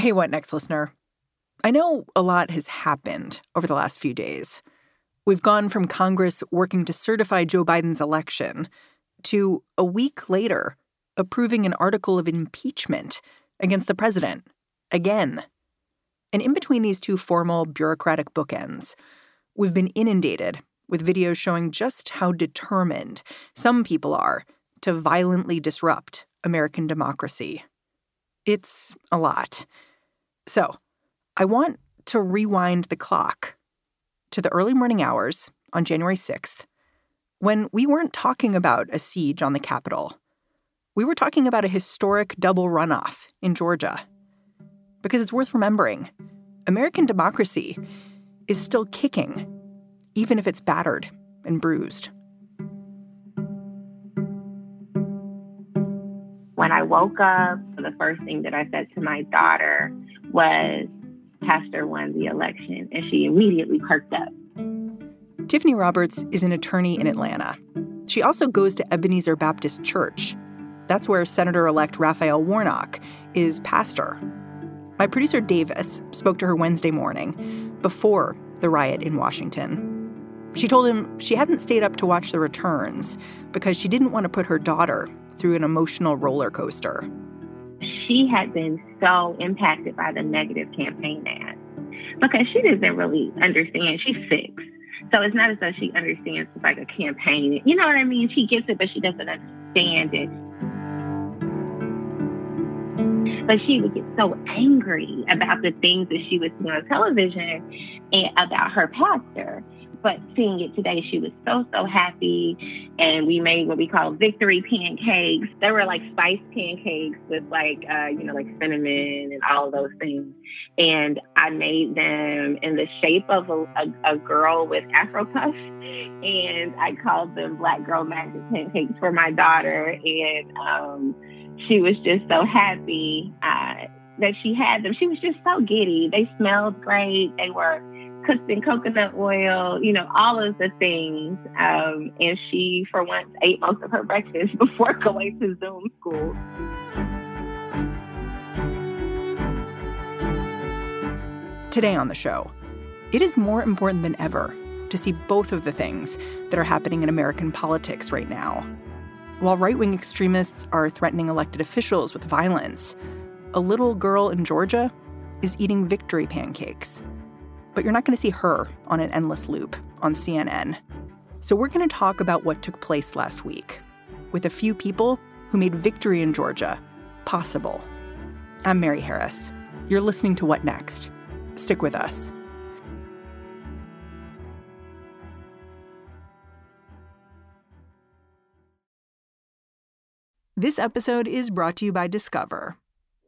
Hey, what next, listener? I know a lot has happened over the last few days. We've gone from Congress working to certify Joe Biden's election to a week later approving an article of impeachment against the president again. And in between these two formal bureaucratic bookends, we've been inundated with videos showing just how determined some people are to violently disrupt American democracy. It's a lot. So, I want to rewind the clock to the early morning hours on January 6th when we weren't talking about a siege on the Capitol. We were talking about a historic double runoff in Georgia. Because it's worth remembering American democracy is still kicking, even if it's battered and bruised. When I woke up, the first thing that I said to my daughter was, Pastor won the election, and she immediately perked up. Tiffany Roberts is an attorney in Atlanta. She also goes to Ebenezer Baptist Church. That's where Senator elect Raphael Warnock is pastor. My producer Davis spoke to her Wednesday morning before the riot in Washington. She told him she hadn't stayed up to watch the returns because she didn't want to put her daughter through an emotional roller coaster. She had been so impacted by the negative campaign ads because she doesn't really understand. She's six. So it's not as though she understands it's like a campaign. You know what I mean? She gets it, but she doesn't understand it. But she would get so angry about the things that she was seeing on television and about her pastor. But seeing it today, she was so, so happy. And we made what we call victory pancakes. They were like spiced pancakes with like, uh, you know, like cinnamon and all of those things. And I made them in the shape of a, a, a girl with Afro puffs. And I called them Black Girl Magic Pancakes for my daughter. And um, she was just so happy uh, that she had them. She was just so giddy. They smelled great. They were cooked in coconut oil, you know, all of the things. Um, and she, for once, ate most of her breakfast before going to Zoom school. Today on the show, it is more important than ever to see both of the things that are happening in American politics right now. While right wing extremists are threatening elected officials with violence, a little girl in Georgia is eating victory pancakes but you're not going to see her on an endless loop on CNN. So we're going to talk about what took place last week with a few people who made victory in Georgia possible. I'm Mary Harris. You're listening to What Next? Stick with us. This episode is brought to you by Discover.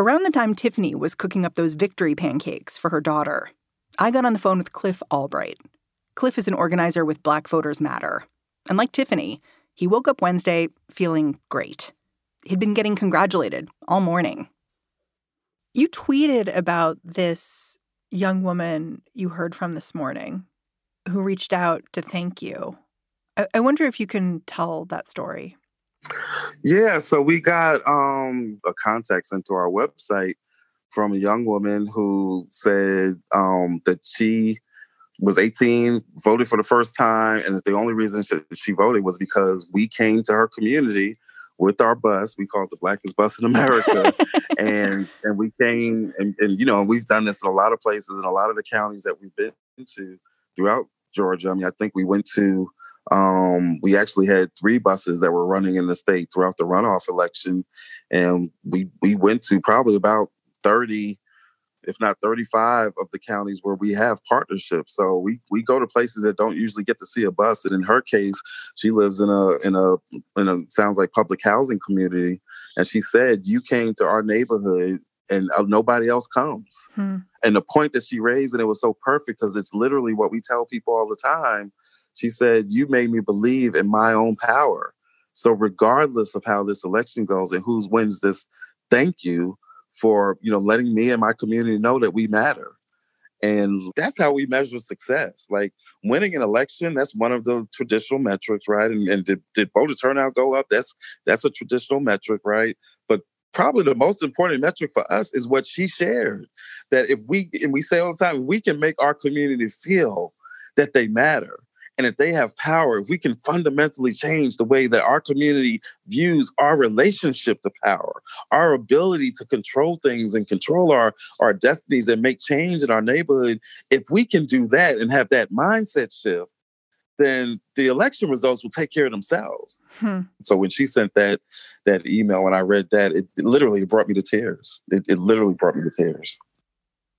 Around the time Tiffany was cooking up those victory pancakes for her daughter, I got on the phone with Cliff Albright. Cliff is an organizer with Black Voters Matter. And like Tiffany, he woke up Wednesday feeling great. He'd been getting congratulated all morning. You tweeted about this young woman you heard from this morning who reached out to thank you. I, I wonder if you can tell that story. Yeah, so we got um, a contact sent to our website from a young woman who said um, that she was 18, voted for the first time, and the only reason she, she voted was because we came to her community with our bus. We call it the Blackest Bus in America, and and we came and, and you know we've done this in a lot of places in a lot of the counties that we've been to throughout Georgia. I mean, I think we went to um, we actually had three buses that were running in the state throughout the runoff election, and we we went to probably about 30 if not 35 of the counties where we have partnerships. So we we go to places that don't usually get to see a bus. And in her case, she lives in a in a in a sounds like public housing community. And she said, "You came to our neighborhood, and uh, nobody else comes." Hmm. And the point that she raised, and it was so perfect because it's literally what we tell people all the time. She said, "You made me believe in my own power." So regardless of how this election goes and who wins this, thank you for you know letting me and my community know that we matter. And that's how we measure success. Like winning an election that's one of the traditional metrics right? And, and did, did voter turnout go up? That's that's a traditional metric right? But probably the most important metric for us is what she shared that if we and we say all the time we can make our community feel that they matter and if they have power, we can fundamentally change the way that our community views our relationship to power, our ability to control things and control our, our destinies and make change in our neighborhood, if we can do that and have that mindset shift, then the election results will take care of themselves. Hmm. So when she sent that that email and I read that, it, it literally brought me to tears. It, it literally brought me to tears.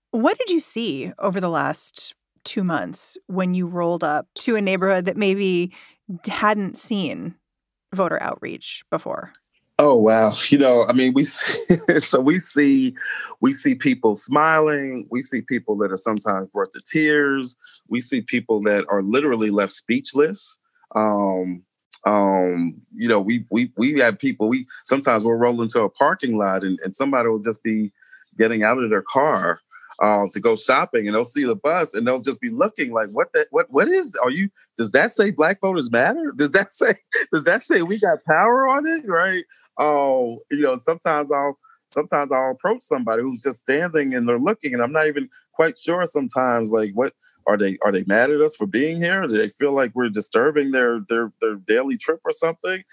What did you see over the last two months when you rolled up to a neighborhood that maybe hadn't seen voter outreach before? Oh wow! You know, I mean, we so we see we see people smiling. We see people that are sometimes brought to tears. We see people that are literally left speechless. Um, um, you know, we we we have people. We sometimes we'll roll into a parking lot and, and somebody will just be getting out of their car um, to go shopping and they'll see the bus and they'll just be looking like, what that, what, what is, are you, does that say black voters matter? Does that say, does that say we got power on it? Right. Oh, you know, sometimes I'll, sometimes I'll approach somebody who's just standing and they're looking and I'm not even quite sure sometimes like what, are they are they mad at us for being here? Do they feel like we're disturbing their their their daily trip or something?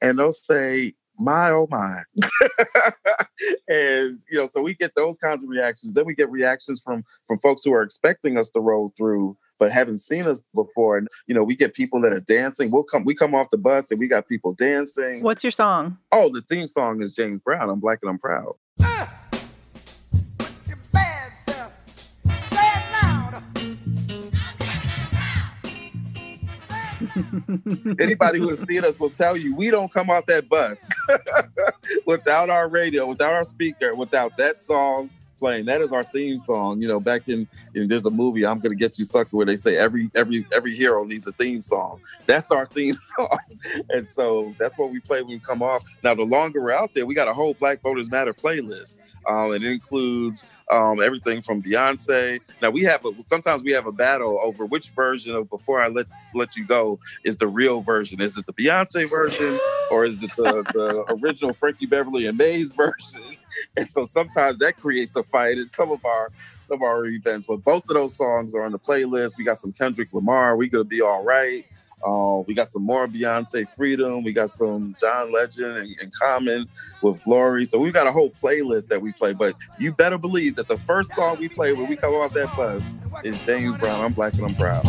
And they'll say, my oh my and you know so we get those kinds of reactions. Then we get reactions from from folks who are expecting us to roll through but haven't seen us before. And you know we get people that are dancing. We'll come we come off the bus and we got people dancing. What's your song? Oh the theme song is james brown i'm black and i'm proud. Ah! Anybody who has seen us will tell you we don't come off that bus without our radio, without our speaker, without that song playing. That is our theme song. You know, back in, in there's a movie, I'm gonna get you sucker, where they say every every every hero needs a theme song. That's our theme song. and so that's what we play when we come off. Now the longer we're out there, we got a whole Black Voters Matter playlist. Um, it includes um, everything from Beyonce. Now we have a, sometimes we have a battle over which version of "Before I Let Let You Go" is the real version. Is it the Beyonce version or is it the, the original Frankie Beverly and Maze version? And so sometimes that creates a fight in some of our some of our events. But both of those songs are on the playlist. We got some Kendrick Lamar. We gonna be all right. Uh, we got some more Beyonce Freedom. We got some John Legend and, and, Common with Glory. So we've got a whole playlist that we play. But you better believe that the first song we play when we come off that bus is James Brown. I'm black and I'm proud.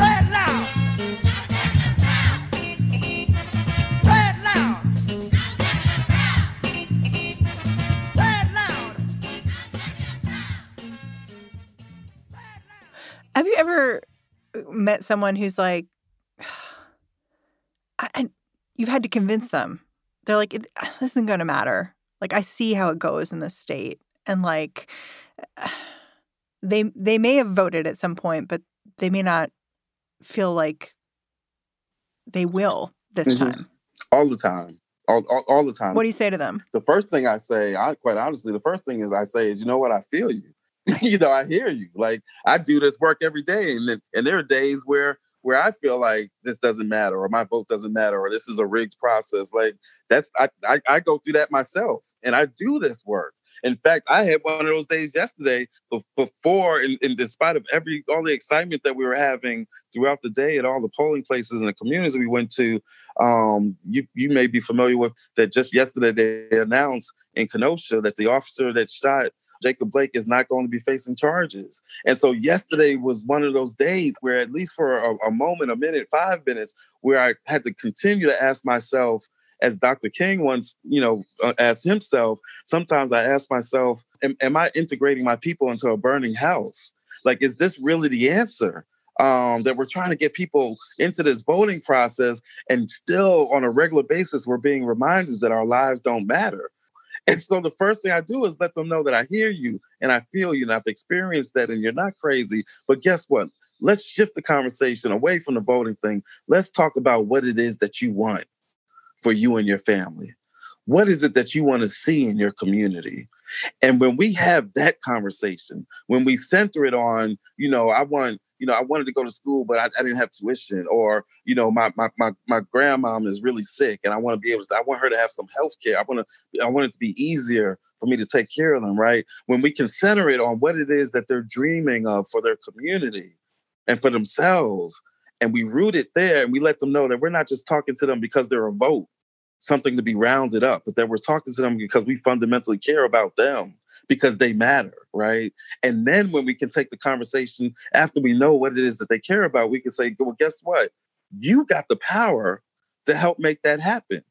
Have you ever met someone who's like, I, you've had to convince them. They're like, this isn't going to matter. Like, I see how it goes in this state, and like, they they may have voted at some point, but they may not feel like they will this mm-hmm. time. All the time. All, all, all, the time. What do you say to them? The first thing I say, I quite honestly, the first thing is I say is, you know what, I feel you. you know, I hear you. Like I do this work every day, and and there are days where where I feel like this doesn't matter or my vote doesn't matter or this is a rigged process. Like that's I, I, I go through that myself and I do this work. In fact, I had one of those days yesterday before, in, in despite of every all the excitement that we were having throughout the day at all the polling places and the communities we went to. Um, you you may be familiar with that. Just yesterday, they announced in Kenosha that the officer that shot Jacob Blake is not going to be facing charges. And so yesterday was one of those days where, at least for a, a moment, a minute, five minutes, where I had to continue to ask myself, as Dr. King once, you know, uh, asked himself, sometimes I ask myself, am, am, I integrating my people into a burning house? Like, is this really the answer? Um, that we're trying to get people into this voting process, and still on a regular basis, we're being reminded that our lives don't matter. And so the first thing I do is let them know that I hear you and I feel you and I've experienced that and you're not crazy. But guess what? Let's shift the conversation away from the voting thing. Let's talk about what it is that you want for you and your family. What is it that you want to see in your community? And when we have that conversation, when we center it on, you know, I want you know, I wanted to go to school, but I, I didn't have tuition, or you know, my my my my grandmom is really sick, and I want to be able to. I want her to have some health care. I want to. I want it to be easier for me to take care of them. Right when we can center it on what it is that they're dreaming of for their community and for themselves, and we root it there, and we let them know that we're not just talking to them because they're a vote, something to be rounded up, but that we're talking to them because we fundamentally care about them because they matter, right? And then when we can take the conversation after we know what it is that they care about, we can say, well, guess what? You got the power to help make that happen.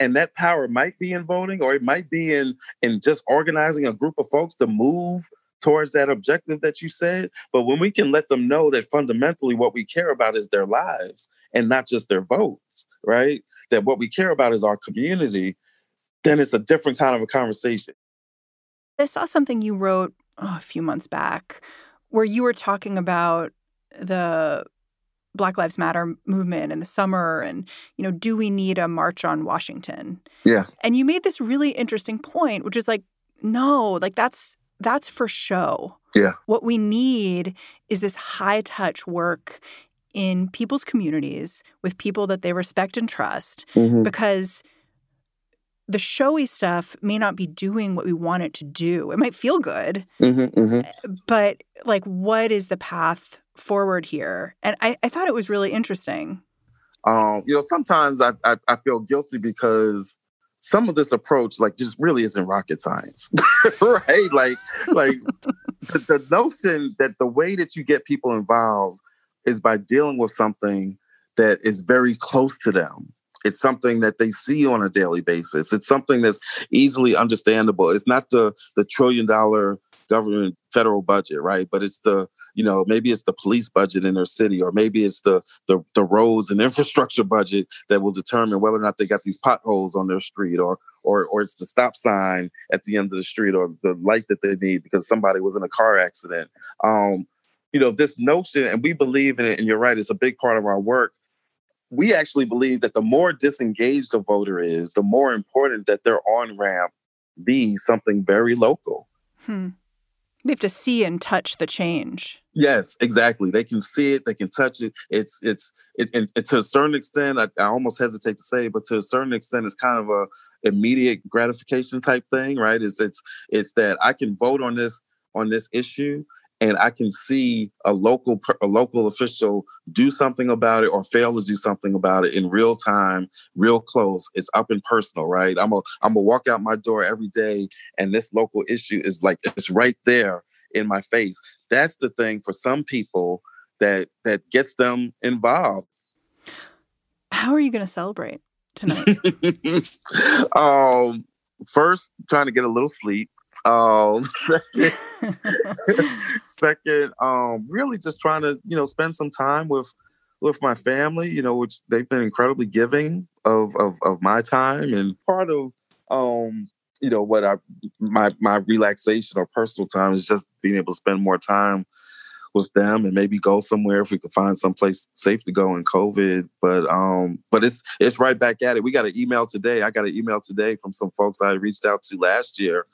And that power might be in voting or it might be in in just organizing a group of folks to move towards that objective that you said. But when we can let them know that fundamentally what we care about is their lives and not just their votes, right? That what we care about is our community, then it's a different kind of a conversation. I saw something you wrote oh, a few months back where you were talking about the Black Lives Matter movement in the summer and, you know, do we need a march on Washington? Yeah. And you made this really interesting point, which is like, no, like that's that's for show. Yeah. What we need is this high touch work in people's communities with people that they respect and trust mm-hmm. because the showy stuff may not be doing what we want it to do. It might feel good, mm-hmm, mm-hmm. But like, what is the path forward here? And I, I thought it was really interesting. Um, you know, sometimes I, I, I feel guilty because some of this approach, like, just really isn't rocket science, right? Like, like the, the notion that the way that you get people involved is by dealing with something that is very close to them it's something that they see on a daily basis. It's something that's easily understandable. It's not the the trillion dollar government federal budget, right? But it's the, you know, maybe it's the police budget in their city, or maybe it's the the, the roads and infrastructure budget that will determine whether or not they got these potholes on their street, or or or it's the stop sign at the end of the street, or the light that they need because somebody was in a car accident. Um, you know, this notion, and we believe in it, and you're right, it's a big part of our work we actually believe that the more disengaged a voter is, the more important that their on ramp be something very local. Hmm. They have to see and touch the change. Yes, exactly. They can see it. They can touch it. It's it's it's it, it, to a certain extent. I, I, almost hesitate to say, but to a certain extent, it's kind of a immediate gratification type thing, right? Is it's it's that I can vote on this on this issue and I can see a local a local official do something about it or fail to do something about it in real time, real close. It's up and personal, right? I'm a I'm gonna walk out my door every day, and this local issue is like it's right there in my face. That's the thing for some people that that gets them involved. How are you going to celebrate tonight? um, first, trying to get a little sleep. Um, second, second, um, really just trying to you know spend some time with with my family. You know, which they've been incredibly giving of of, of my time, and part of um, you know what I my my relaxation or personal time is just being able to spend more time with them and maybe go somewhere if we could find some place safe to go in COVID. But um, but it's it's right back at it. We got an email today. I got an email today from some folks I reached out to last year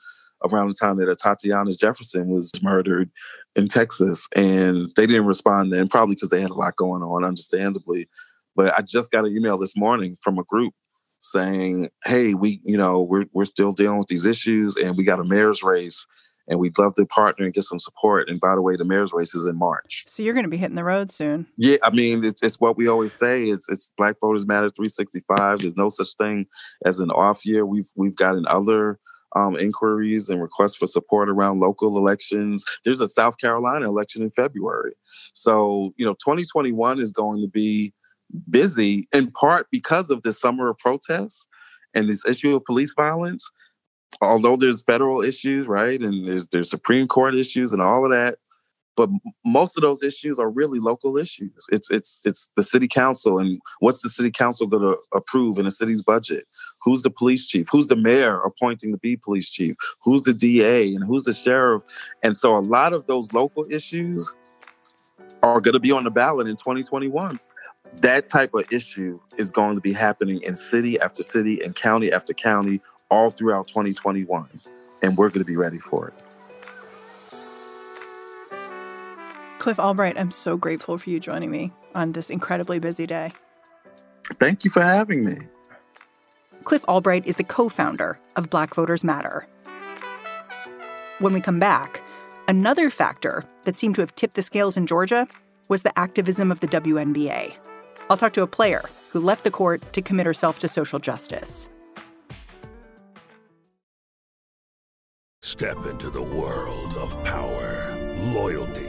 around the time that Atatiana Jefferson was murdered in Texas, and they didn't respond then, probably because they had a lot going on, understandably. But I just got an email this morning from a group saying, "Hey, we, you know, we're we're still dealing with these issues, and we got a mayor's race, and we'd love to partner and get some support." And by the way, the mayor's race is in March. So you're going to be hitting the road soon. Yeah, I mean, it's it's what we always say. It's it's Black Voters Matter 365. There's no such thing as an off year. We've we've gotten other um, inquiries and requests for support around local elections. There's a South Carolina election in February. So, you know, 2021 is going to be busy in part because of the summer of protests and this issue of police violence. Although there's federal issues, right, and there's there's Supreme Court issues and all of that, but most of those issues are really local issues. It's it's it's the city council and what's the city council going to approve in the city's budget? Who's the police chief? Who's the mayor appointing to be police chief? Who's the DA and who's the sheriff? And so a lot of those local issues are going to be on the ballot in 2021 that type of issue is going to be happening in city after city and county after county all throughout 2021. And we're going to be ready for it. Cliff Albright, I'm so grateful for you joining me on this incredibly busy day. Thank you for having me. Cliff Albright is the co founder of Black Voters Matter. When we come back, another factor that seemed to have tipped the scales in Georgia was the activism of the WNBA. I'll talk to a player who left the court to commit herself to social justice. Step into the world of power, loyalty,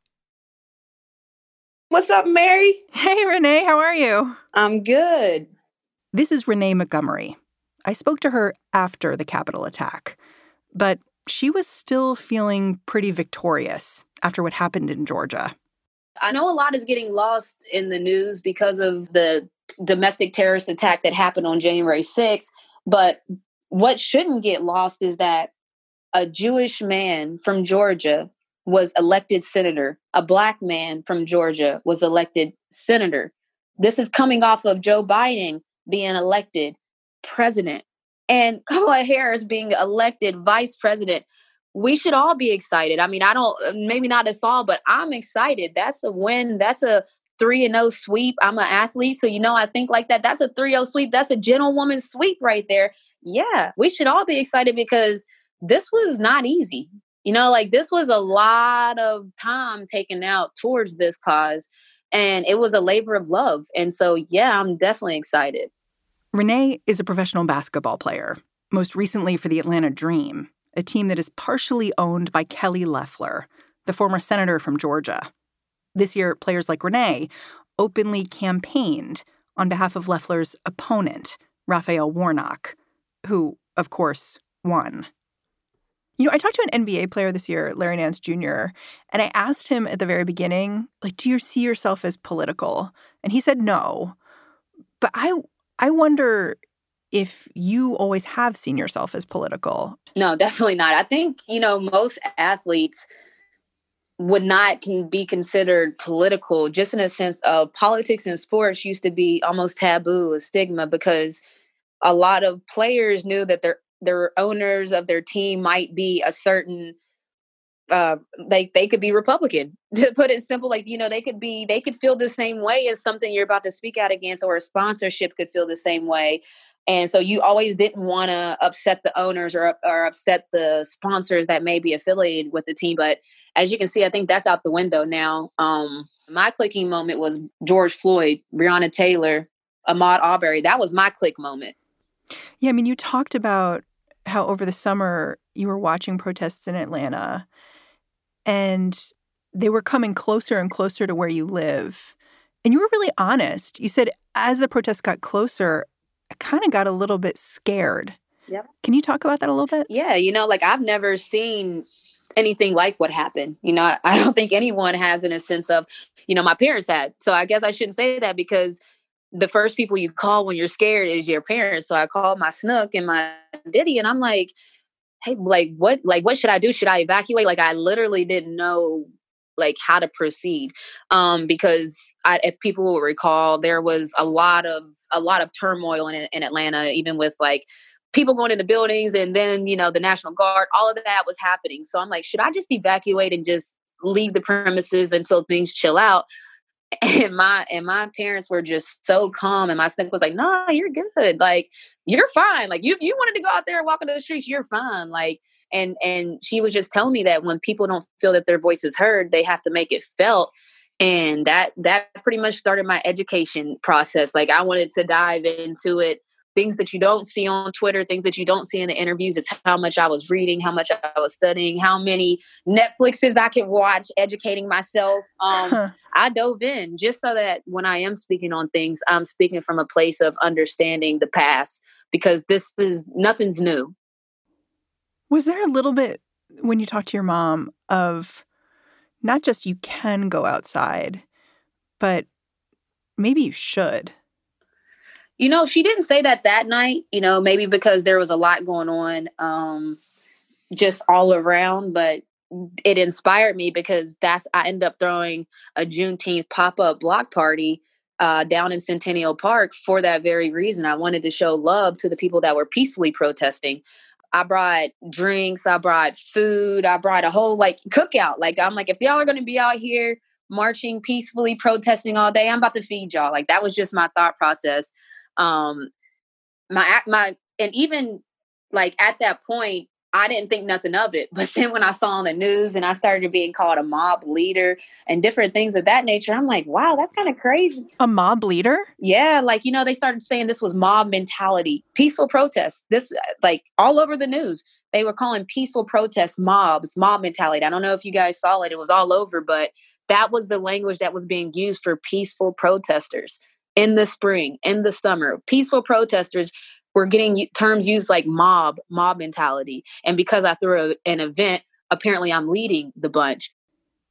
What's up, Mary? Hey, Renee, how are you? I'm good. This is Renee Montgomery. I spoke to her after the Capitol attack, but she was still feeling pretty victorious after what happened in Georgia. I know a lot is getting lost in the news because of the domestic terrorist attack that happened on January 6th. But what shouldn't get lost is that a Jewish man from Georgia was elected senator, a black man from Georgia was elected senator. This is coming off of Joe Biden being elected president and Kamala Harris being elected vice president we should all be excited. I mean, I don't maybe not us all, but I'm excited. That's a win. That's a 3 and 0 sweep. I'm an athlete, so you know I think like that. That's a 3-0 sweep. That's a gentlewoman sweep right there. Yeah, we should all be excited because this was not easy. You know, like this was a lot of time taken out towards this cause and it was a labor of love. And so, yeah, I'm definitely excited. Renee is a professional basketball player, most recently for the Atlanta Dream a team that is partially owned by Kelly Loeffler, the former senator from Georgia. This year, players like Renee openly campaigned on behalf of Loeffler's opponent, Raphael Warnock, who, of course, won. You know, I talked to an NBA player this year, Larry Nance Jr., and I asked him at the very beginning, like, do you see yourself as political? And he said no. But I I wonder if you always have seen yourself as political. No, definitely not. I think, you know, most athletes would not can be considered political just in a sense of politics and sports used to be almost taboo a stigma because a lot of players knew that their their owners of their team might be a certain uh they they could be republican. To put it simple like you know they could be they could feel the same way as something you're about to speak out against or a sponsorship could feel the same way. And so you always didn't want to upset the owners or or upset the sponsors that may be affiliated with the team but as you can see i think that's out the window now. Um my clicking moment was george floyd breonna taylor ahmaud arbery that was my click moment. Yeah i mean you talked about how over the summer you were watching protests in atlanta and they were coming closer and closer to where you live. And you were really honest. You said as the protests got closer, I kind of got a little bit scared. Yep. Can you talk about that a little bit? Yeah, you know, like I've never seen anything like what happened. You know, I don't think anyone has in a sense of, you know, my parents had. So I guess I shouldn't say that because the first people you call when you're scared is your parents. So I called my snook and my diddy and I'm like, hey, like what like what should I do? Should I evacuate? Like I literally didn't know like how to proceed um because I, if people will recall there was a lot of a lot of turmoil in, in atlanta even with like people going into buildings and then you know the national guard all of that was happening so i'm like should i just evacuate and just leave the premises until things chill out and my and my parents were just so calm and my son was like nah you're good. Like you're fine. Like you, if you wanted to go out there and walk into the streets you're fine. Like and and she was just telling me that when people don't feel that their voice is heard they have to make it felt and that that pretty much started my education process. Like i wanted to dive into it things that you don't see on Twitter, things that you don't see in the interviews. It's how much I was reading, how much I was studying, how many Netflixes I could watch, educating myself. Um, huh. I dove in just so that when I am speaking on things, I'm speaking from a place of understanding the past because this is nothing's new. Was there a little bit when you talked to your mom of not just you can go outside, but maybe you should? You know, she didn't say that that night, you know, maybe because there was a lot going on um just all around, but it inspired me because that's I end up throwing a Juneteenth pop-up block party uh, down in Centennial Park for that very reason. I wanted to show love to the people that were peacefully protesting. I brought drinks, I brought food, I brought a whole like cookout. Like I'm like, if y'all are gonna be out here marching peacefully, protesting all day, I'm about to feed y'all. Like that was just my thought process um my my and even like at that point I didn't think nothing of it. But then when I saw on the news and I started being called a mob leader and different things of that nature, I'm like, wow, that's kind of crazy. A mob leader? Yeah. Like, you know, they started saying this was mob mentality, peaceful protests. This, like, all over the news. They were calling peaceful protests mobs, mob mentality. I don't know if you guys saw it, it was all over, but that was the language that was being used for peaceful protesters in the spring, in the summer. Peaceful protesters were getting terms used like mob, mob mentality. And because I threw a, an event, apparently I'm leading the bunch.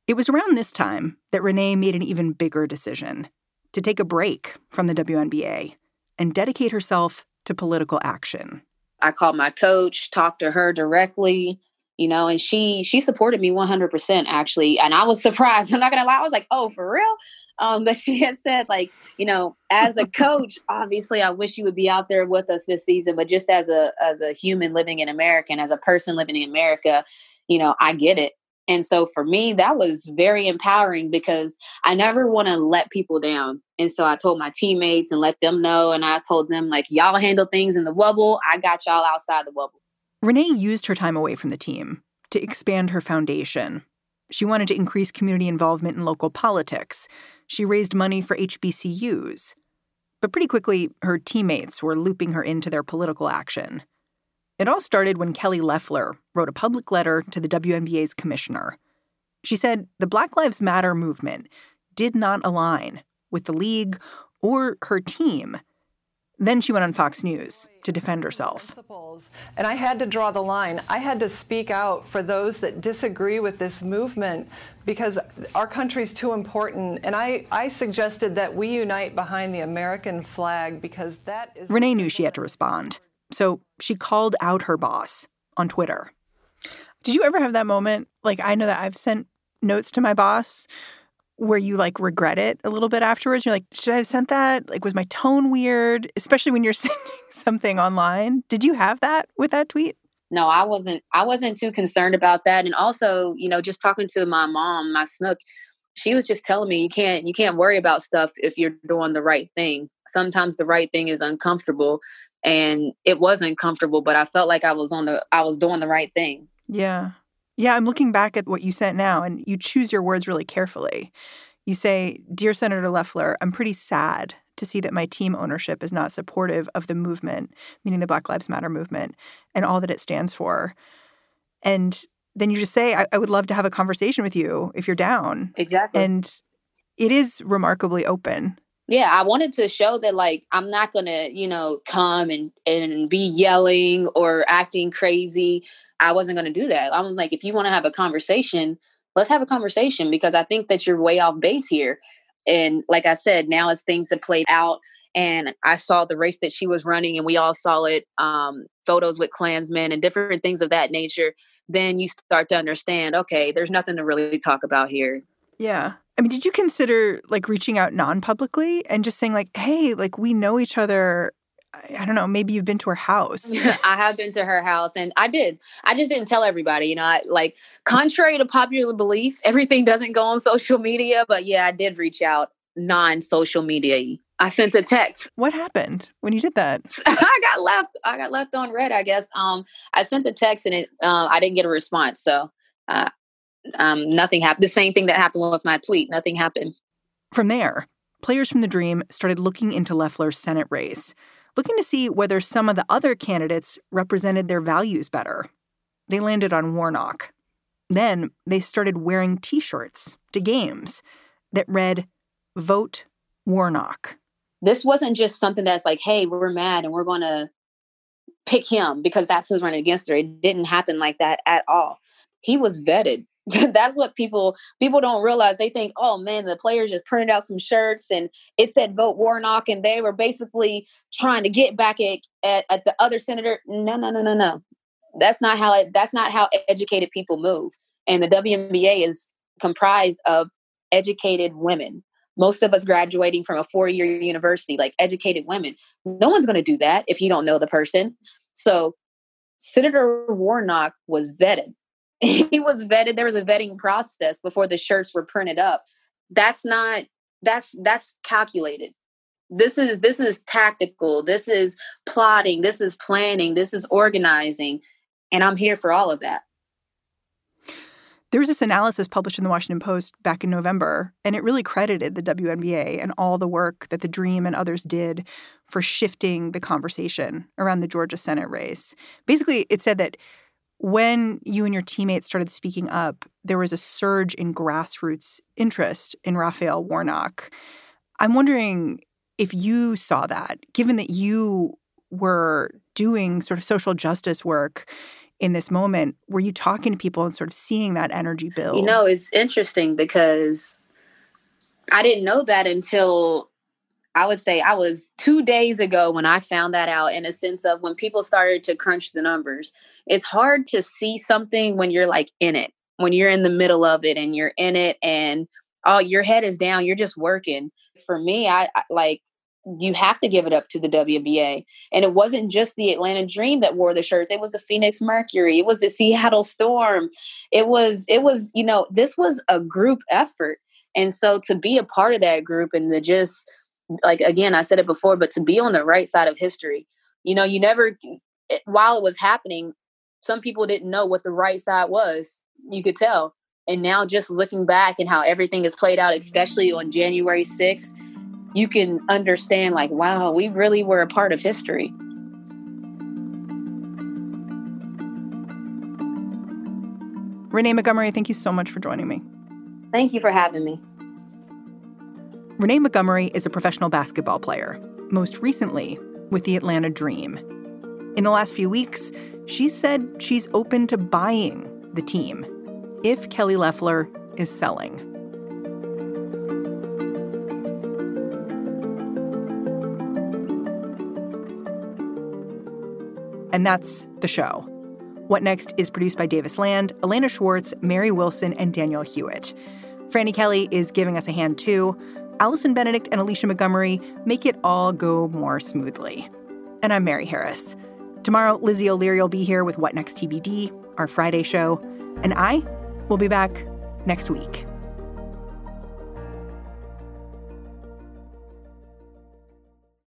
It was around this time that Renee made an even bigger decision to take a break from the WNBA and dedicate herself to political action. I called my coach, talked to her directly, you know, and she she supported me 100% actually. And I was surprised. I'm not going to lie. I was like, "Oh, for real?" Um, that she had said, like, you know, as a coach, obviously, I wish you would be out there with us this season. But just as a as a human living in America, and as a person living in America, you know, I get it. And so for me, that was very empowering because I never want to let people down. And so I told my teammates and let them know. And I told them, like, y'all handle things in the bubble. I got y'all outside the bubble. Renee used her time away from the team to expand her foundation. She wanted to increase community involvement in local politics she raised money for HBCUs. But pretty quickly, her teammates were looping her into their political action. It all started when Kelly Loeffler wrote a public letter to the WNBA's commissioner. She said the Black Lives Matter movement did not align with the league or her team then she went on Fox News to defend herself. And I had to draw the line. I had to speak out for those that disagree with this movement because our country's too important. And I, I suggested that we unite behind the American flag because that is. Renee knew she had to respond. So she called out her boss on Twitter. Did you ever have that moment? Like, I know that I've sent notes to my boss where you like regret it a little bit afterwards? You're like, should I have sent that? Like, was my tone weird? Especially when you're sending something online. Did you have that with that tweet? No, I wasn't. I wasn't too concerned about that. And also, you know, just talking to my mom, my snook, she was just telling me you can't you can't worry about stuff if you're doing the right thing. Sometimes the right thing is uncomfortable, and it was uncomfortable, but I felt like I was on the I was doing the right thing. Yeah. Yeah, I'm looking back at what you sent now, and you choose your words really carefully. You say, Dear Senator Loeffler, I'm pretty sad to see that my team ownership is not supportive of the movement, meaning the Black Lives Matter movement, and all that it stands for. And then you just say, I, I would love to have a conversation with you if you're down. Exactly. And it is remarkably open yeah i wanted to show that like i'm not gonna you know come and and be yelling or acting crazy. I wasn't gonna do that. I'm like if you want to have a conversation let's have a conversation because i think that you're way off base here. And like i said now as things have played out and i saw the race that she was running and we all saw it um, photos with klansmen and different things of that nature then you start to understand okay there's nothing to really talk about here yeah I mean, did you consider like reaching out non-publicly and just saying like, "Hey, like we know each other. I don't know, maybe you've been to her house." I have been to her house and I did. I just didn't tell everybody, you know, I like contrary to popular belief, everything doesn't go on social media, but yeah, I did reach out non-social media. I sent a text. What happened when you did that? I got left. I got left on red. I guess. Um, I sent the text and it. Uh, I didn't get a response. So uh, um, nothing happened. The same thing that happened with my tweet. Nothing happened. From there, players from the Dream started looking into Loeffler's Senate race, looking to see whether some of the other candidates represented their values better. They landed on Warnock. Then they started wearing t shirts to games that read, Vote Warnock. This wasn't just something that's like, hey, we're mad and we're going to pick him because that's who's running against her. It didn't happen like that at all. He was vetted. that's what people people don't realize. They think, oh man, the players just printed out some shirts and it said vote Warnock, and they were basically trying to get back at, at, at the other senator. No, no, no, no, no. That's not how it, that's not how educated people move. And the WNBA is comprised of educated women. Most of us graduating from a four-year university, like educated women. No one's going to do that if you don't know the person. So Senator Warnock was vetted he was vetted there was a vetting process before the shirts were printed up. That's not that's that's calculated. This is this is tactical this is plotting this is planning this is organizing and i'm here for all of that. There was this analysis published in the Washington Post back in November, and it really credited the WNBA and all the work that the Dream and others did for shifting the conversation around the Georgia Senate race. Basically, it said that when you and your teammates started speaking up, there was a surge in grassroots interest in Raphael Warnock. I'm wondering if you saw that, given that you were doing sort of social justice work in this moment. Were you talking to people and sort of seeing that energy build? You know, it's interesting because I didn't know that until I would say I was two days ago when I found that out in a sense of when people started to crunch the numbers. It's hard to see something when you're like in it, when you're in the middle of it and you're in it and oh, your head is down, you're just working. For me, I, I like you have to give it up to the WNBA. And it wasn't just the Atlanta Dream that wore the shirts. It was the Phoenix Mercury. It was the Seattle Storm. It was, it was, you know, this was a group effort. And so to be a part of that group and to just like again i said it before but to be on the right side of history you know you never while it was happening some people didn't know what the right side was you could tell. And now just looking back and how everything is played out especially on january 6th you can understand like wow we really were a part of history. Renee montgomery thank you so much for joining me. Thank you for having me Renee Montgomery is a professional basketball player, most recently with the Atlanta Dream. In the last few weeks, she said she's open to buying the team if Kelly Loeffler is selling. And that's the show. What Next is produced by Davis Land, Elena Schwartz, Mary Wilson, and Daniel Hewett. Franny Kelly is giving us a hand too. Allison Benedikt and Alicia Montgomery make it all go more smoothly. And I'm Mary Harris. Tomorrow, Lizzie O'Leary will be here with What Next TBD, our Friday show. And I will be back next week.